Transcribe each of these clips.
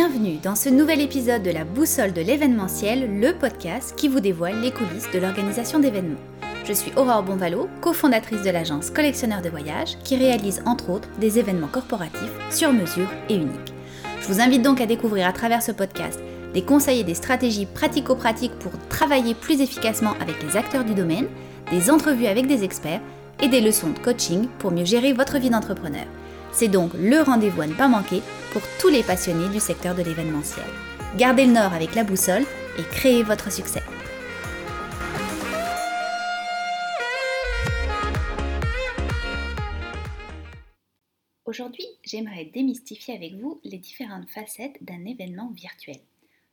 Bienvenue dans ce nouvel épisode de la Boussole de l'événementiel, le podcast qui vous dévoile les coulisses de l'organisation d'événements. Je suis Aurore Bonvalo, cofondatrice de l'agence Collectionneur de voyages, qui réalise entre autres des événements corporatifs sur mesure et uniques. Je vous invite donc à découvrir à travers ce podcast des conseils et des stratégies pratico-pratiques pour travailler plus efficacement avec les acteurs du domaine, des entrevues avec des experts et des leçons de coaching pour mieux gérer votre vie d'entrepreneur. C'est donc le rendez-vous à ne pas manquer pour tous les passionnés du secteur de l'événementiel. Gardez le nord avec la boussole et créez votre succès. Aujourd'hui, j'aimerais démystifier avec vous les différentes facettes d'un événement virtuel.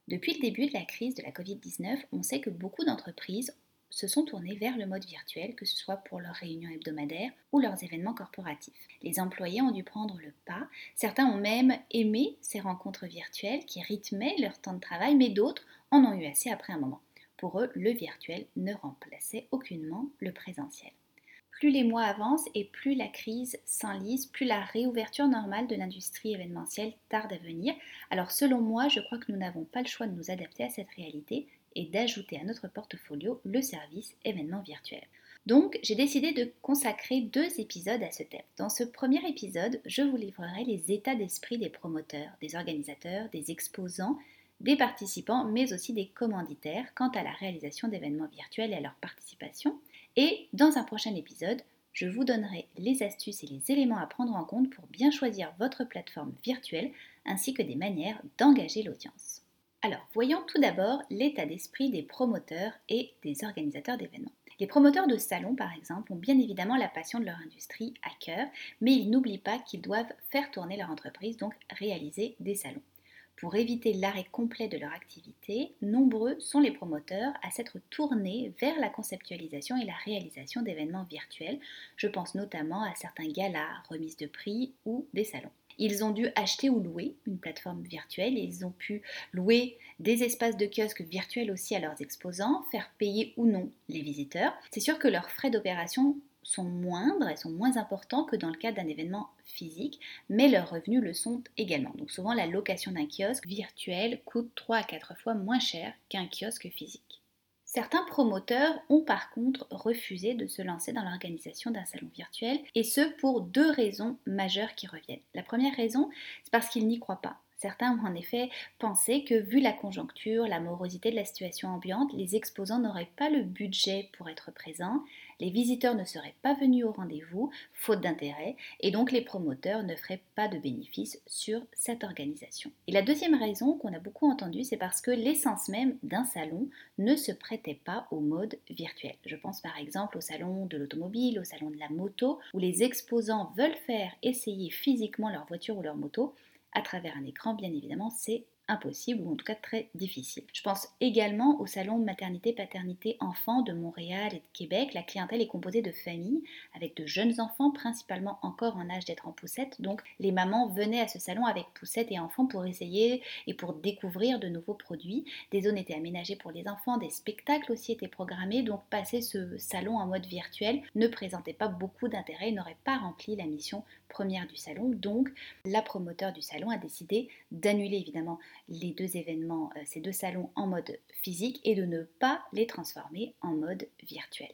Depuis le début de la crise de la Covid-19, on sait que beaucoup d'entreprises se sont tournés vers le mode virtuel, que ce soit pour leurs réunions hebdomadaires ou leurs événements corporatifs. Les employés ont dû prendre le pas, certains ont même aimé ces rencontres virtuelles qui rythmaient leur temps de travail, mais d'autres en ont eu assez après un moment. Pour eux, le virtuel ne remplaçait aucunement le présentiel. Plus les mois avancent et plus la crise s'enlise, plus la réouverture normale de l'industrie événementielle tarde à venir. Alors selon moi, je crois que nous n'avons pas le choix de nous adapter à cette réalité et d'ajouter à notre portfolio le service événement virtuel. Donc, j'ai décidé de consacrer deux épisodes à ce thème. Dans ce premier épisode, je vous livrerai les états d'esprit des promoteurs, des organisateurs, des exposants, des participants, mais aussi des commanditaires quant à la réalisation d'événements virtuels et à leur participation. Et dans un prochain épisode, je vous donnerai les astuces et les éléments à prendre en compte pour bien choisir votre plateforme virtuelle ainsi que des manières d'engager l'audience. Alors, voyons tout d'abord l'état d'esprit des promoteurs et des organisateurs d'événements. Les promoteurs de salons, par exemple, ont bien évidemment la passion de leur industrie à cœur, mais ils n'oublient pas qu'ils doivent faire tourner leur entreprise, donc réaliser des salons. Pour éviter l'arrêt complet de leur activité, nombreux sont les promoteurs à s'être tournés vers la conceptualisation et la réalisation d'événements virtuels. Je pense notamment à certains galas, remises de prix ou des salons. Ils ont dû acheter ou louer une plateforme virtuelle et ils ont pu louer des espaces de kiosque virtuels aussi à leurs exposants, faire payer ou non les visiteurs. C'est sûr que leurs frais d'opération sont moindres et sont moins importants que dans le cas d'un événement physique, mais leurs revenus le sont également. Donc souvent la location d'un kiosque virtuel coûte 3 à 4 fois moins cher qu'un kiosque physique. Certains promoteurs ont par contre refusé de se lancer dans l'organisation d'un salon virtuel, et ce pour deux raisons majeures qui reviennent. La première raison, c'est parce qu'ils n'y croient pas. Certains ont en effet pensé que vu la conjoncture, la morosité de la situation ambiante, les exposants n'auraient pas le budget pour être présents, les visiteurs ne seraient pas venus au rendez-vous, faute d'intérêt, et donc les promoteurs ne feraient pas de bénéfices sur cette organisation. Et la deuxième raison qu'on a beaucoup entendue, c'est parce que l'essence même d'un salon ne se prêtait pas au mode virtuel. Je pense par exemple au salon de l'automobile, au salon de la moto, où les exposants veulent faire essayer physiquement leur voiture ou leur moto à travers un écran, bien évidemment, c'est impossible ou en tout cas très difficile. Je pense également au salon maternité, paternité, enfants de Montréal et de Québec. La clientèle est composée de familles avec de jeunes enfants, principalement encore en âge d'être en poussette. Donc les mamans venaient à ce salon avec poussette et enfants pour essayer et pour découvrir de nouveaux produits. Des zones étaient aménagées pour les enfants, des spectacles aussi étaient programmés. Donc passer ce salon en mode virtuel ne présentait pas beaucoup d'intérêt, n'aurait pas rempli la mission première du salon. Donc la promoteur du salon a décidé d'annuler évidemment les deux événements, euh, ces deux salons en mode physique et de ne pas les transformer en mode virtuel.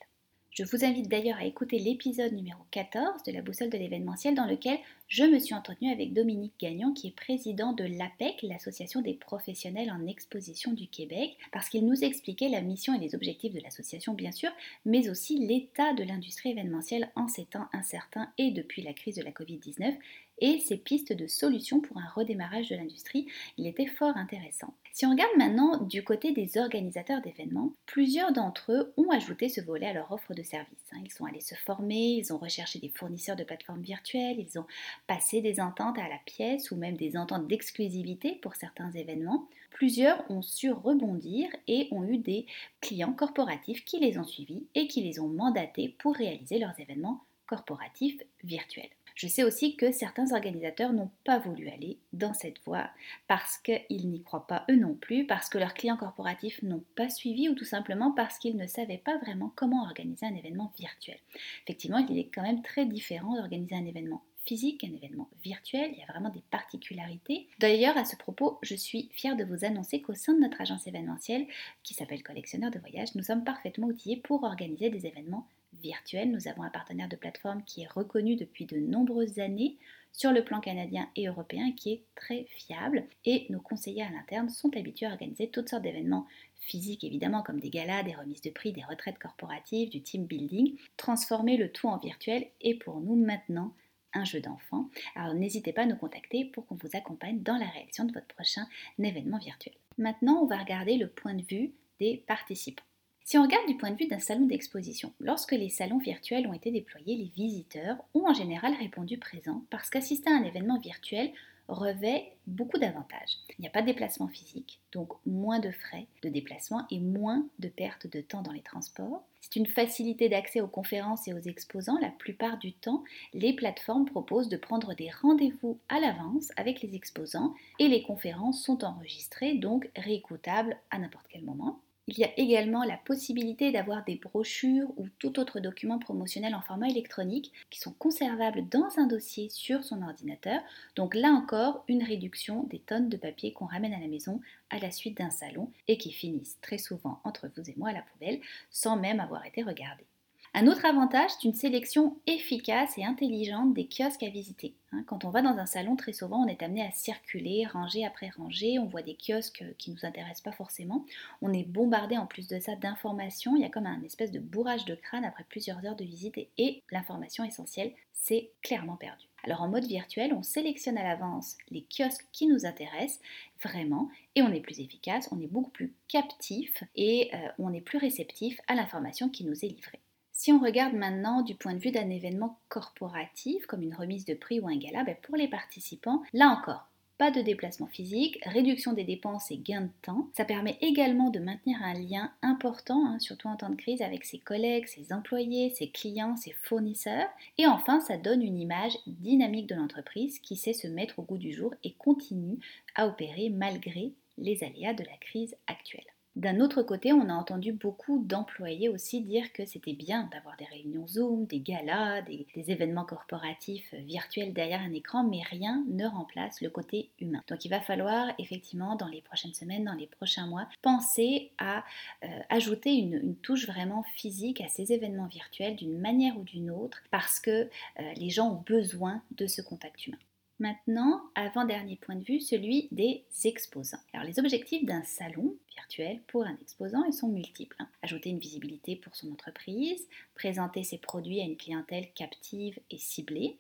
Je vous invite d'ailleurs à écouter l'épisode numéro 14 de la boussole de l'événementiel dans lequel je me suis entretenue avec Dominique Gagnon qui est président de l'APEC, l'association des professionnels en exposition du Québec, parce qu'il nous expliquait la mission et les objectifs de l'association bien sûr, mais aussi l'état de l'industrie événementielle en ces temps incertains et depuis la crise de la Covid-19 et ses pistes de solutions pour un redémarrage de l'industrie. Il était fort intéressant. Si on regarde maintenant du côté des organisateurs d'événements, plusieurs d'entre eux ont ajouté ce volet à leur offre de service. Ils sont allés se former, ils ont recherché des fournisseurs de plateformes virtuelles, ils ont passé des ententes à la pièce ou même des ententes d'exclusivité pour certains événements. Plusieurs ont su rebondir et ont eu des clients corporatifs qui les ont suivis et qui les ont mandatés pour réaliser leurs événements corporatifs virtuels. Je sais aussi que certains organisateurs n'ont pas voulu aller dans cette voie parce qu'ils n'y croient pas eux non plus, parce que leurs clients corporatifs n'ont pas suivi ou tout simplement parce qu'ils ne savaient pas vraiment comment organiser un événement virtuel. Effectivement, il est quand même très différent d'organiser un événement physique qu'un événement virtuel. Il y a vraiment des particularités. D'ailleurs, à ce propos, je suis fière de vous annoncer qu'au sein de notre agence événementielle, qui s'appelle Collectionneur de voyage, nous sommes parfaitement outillés pour organiser des événements virtuels. Nous avons un partenaire de plateforme qui est reconnu depuis de nombreuses années sur le plan canadien et européen qui est très fiable et nos conseillers à l'interne sont habitués à organiser toutes sortes d'événements physiques évidemment comme des galas, des remises de prix, des retraites corporatives, du team building. Transformer le tout en virtuel est pour nous maintenant un jeu d'enfant. Alors n'hésitez pas à nous contacter pour qu'on vous accompagne dans la réaction de votre prochain événement virtuel. Maintenant, on va regarder le point de vue des participants. Si on regarde du point de vue d'un salon d'exposition, lorsque les salons virtuels ont été déployés, les visiteurs ont en général répondu présent parce qu'assister à un événement virtuel revêt beaucoup d'avantages. Il n'y a pas de déplacement physique, donc moins de frais de déplacement et moins de perte de temps dans les transports. C'est une facilité d'accès aux conférences et aux exposants. La plupart du temps, les plateformes proposent de prendre des rendez-vous à l'avance avec les exposants et les conférences sont enregistrées, donc réécoutables à n'importe quel moment. Il y a également la possibilité d'avoir des brochures ou tout autre document promotionnel en format électronique qui sont conservables dans un dossier sur son ordinateur. Donc là encore, une réduction des tonnes de papier qu'on ramène à la maison à la suite d'un salon et qui finissent très souvent entre vous et moi à la poubelle sans même avoir été regardés. Un autre avantage, c'est une sélection efficace et intelligente des kiosques à visiter. Hein. Quand on va dans un salon, très souvent, on est amené à circuler, rangée après rangée, on voit des kiosques qui ne nous intéressent pas forcément. On est bombardé en plus de ça d'informations, il y a comme un espèce de bourrage de crâne après plusieurs heures de visite et l'information essentielle, c'est clairement perdu. Alors en mode virtuel, on sélectionne à l'avance les kiosques qui nous intéressent vraiment et on est plus efficace, on est beaucoup plus captif et euh, on est plus réceptif à l'information qui nous est livrée. Si on regarde maintenant du point de vue d'un événement corporatif, comme une remise de prix ou un gala, ben, pour les participants, là encore, pas de déplacement physique, réduction des dépenses et gain de temps. Ça permet également de maintenir un lien important, hein, surtout en temps de crise, avec ses collègues, ses employés, ses clients, ses fournisseurs. Et enfin, ça donne une image dynamique de l'entreprise qui sait se mettre au goût du jour et continue à opérer malgré les aléas de la crise actuelle. D'un autre côté, on a entendu beaucoup d'employés aussi dire que c'était bien d'avoir des réunions Zoom, des galas, des, événements corporatifs virtuels derrière un écran, mais rien ne remplace le côté humain. Donc il va falloir effectivement dans les prochaines semaines, dans les prochains mois, penser à euh, ajouter une, touche vraiment physique à ces événements virtuels d'une manière ou d'une autre, parce que euh, les gens ont besoin de ce contact humain. Maintenant, avant-dernier point de vue, celui des exposants. Alors les objectifs d'un salon virtuel pour un exposant, ils sont multiples. Hein. Ajouter une visibilité pour son entreprise, présenter ses produits à une clientèle captive et ciblée,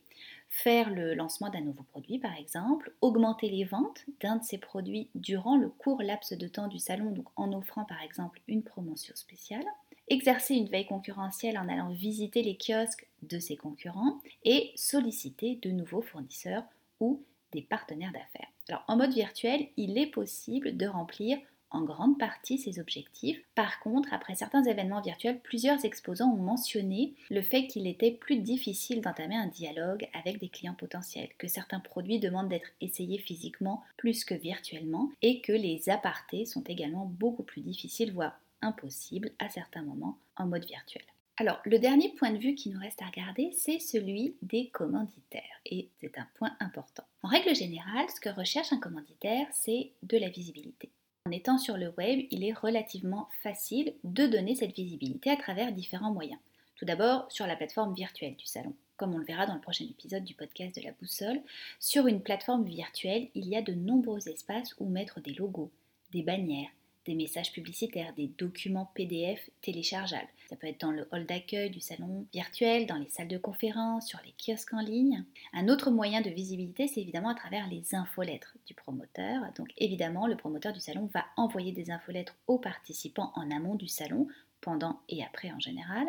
faire le lancement d'un nouveau produit par exemple, augmenter les ventes d'un de ses produits durant le court laps de temps du salon, donc en offrant par exemple une promotion spéciale, exercer une veille concurrentielle en allant visiter les kiosques de ses concurrents et solliciter de nouveaux fournisseurs ou des partenaires d'affaires. Alors en mode virtuel, il est possible de remplir en grande partie ces objectifs. Par contre, après certains événements virtuels, plusieurs exposants ont mentionné le fait qu'il était plus difficile d'entamer un dialogue avec des clients potentiels, que certains produits demandent d'être essayés physiquement plus que virtuellement et que les apartés sont également beaucoup plus difficiles, voire impossibles à certains moments en mode virtuel. Alors, le dernier point de vue qui nous reste à regarder, c'est celui des commanditaires. Et c'est un point important. En règle générale, ce que recherche un commanditaire, c'est de la visibilité. En étant sur le web, il est relativement facile de donner cette visibilité à travers différents moyens. Tout d'abord, sur la plateforme virtuelle du salon. Comme on le verra dans le prochain épisode du podcast de la boussole, sur une plateforme virtuelle, il y a de nombreux espaces où mettre des logos, des bannières, des messages publicitaires, des documents PDF téléchargeables. Ça peut être dans le hall d'accueil du salon virtuel, dans les salles de conférence, sur les kiosques en ligne. Un autre moyen de visibilité, c'est évidemment à travers les infolettres du promoteur. Donc évidemment, le promoteur du salon va envoyer des infolettres aux participants en amont du salon pendant et après en général.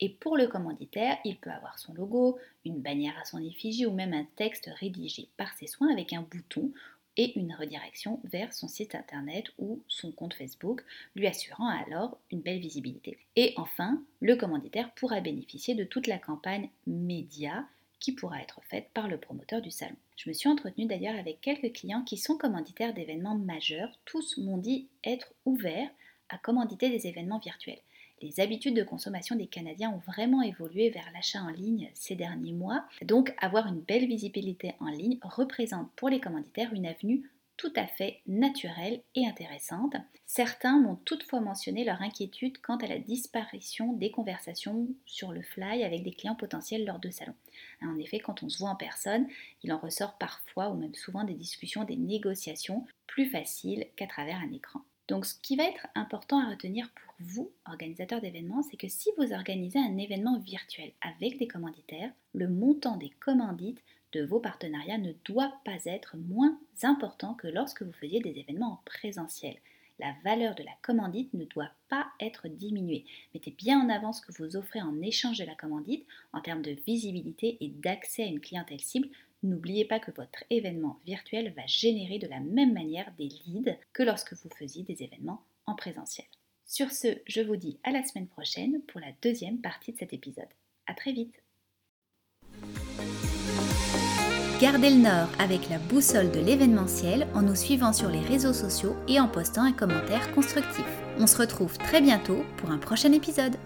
Et pour le commanditaire, il peut avoir son logo, une bannière à son effigie ou même un texte rédigé par ses soins avec un bouton et une redirection vers son site internet ou son compte Facebook, lui assurant alors une belle visibilité. Et enfin, le commanditaire pourra bénéficier de toute la campagne média qui pourra être faite par le promoteur du salon. Je me suis entretenue d'ailleurs avec quelques clients qui sont commanditaires d'événements majeurs. Tous m'ont dit être ouverts à commanditer des événements virtuels. Les habitudes de consommation des Canadiens ont vraiment évolué vers l'achat en ligne ces derniers mois. Donc avoir une belle visibilité en ligne représente pour les commanditaires une avenue tout à fait naturelle et intéressante. Certains m'ont toutefois mentionné leur inquiétude quant à la disparition des conversations sur le fly avec des clients potentiels lors de salons. En effet, quand on se voit en personne, il en ressort parfois ou même souvent des discussions, des négociations plus faciles qu'à travers un écran. Donc ce qui va être important à retenir pour vous, organisateurs d'événements, c'est que si vous organisez un événement virtuel avec des commanditaires, le montant des commandites de vos partenariats ne doit pas être moins important que lorsque vous faisiez des événements en présentiel. La valeur de la commandite ne doit pas être diminuée. Mettez bien en avant ce que vous offrez en échange de la commandite en termes de visibilité et d'accès à une clientèle cible. N'oubliez pas que votre événement virtuel va générer de la même manière des leads que lorsque vous faisiez des événements en présentiel. Sur ce, je vous dis à la semaine prochaine pour la deuxième partie de cet épisode. A très vite Gardez le nord avec la boussole de l'événementiel en nous suivant sur les réseaux sociaux et en postant un commentaire constructif. On se retrouve très bientôt pour un prochain épisode.